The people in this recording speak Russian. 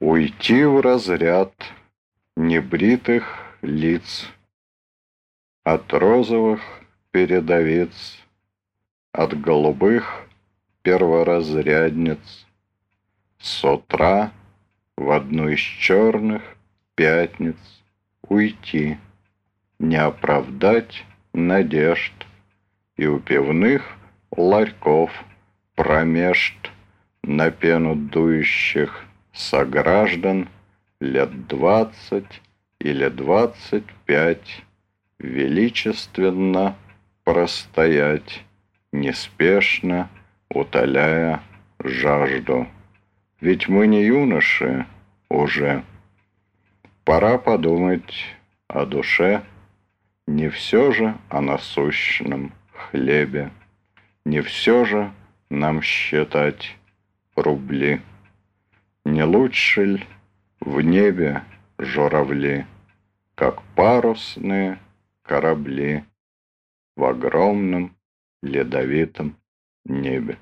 Уйти в разряд небритых лиц От розовых передовиц, От голубых перворазрядниц. С утра в одну из черных пятниц Уйти, не оправдать надежд И у пивных ларьков промежд На пену дующих сограждан лет двадцать или двадцать пять величественно простоять, неспешно утоляя жажду. Ведь мы не юноши уже. Пора подумать о душе, не все же о насущном хлебе, не все же нам считать рубли. Не лучше ль в небе журавли, Как парусные корабли В огромном ледовитом небе?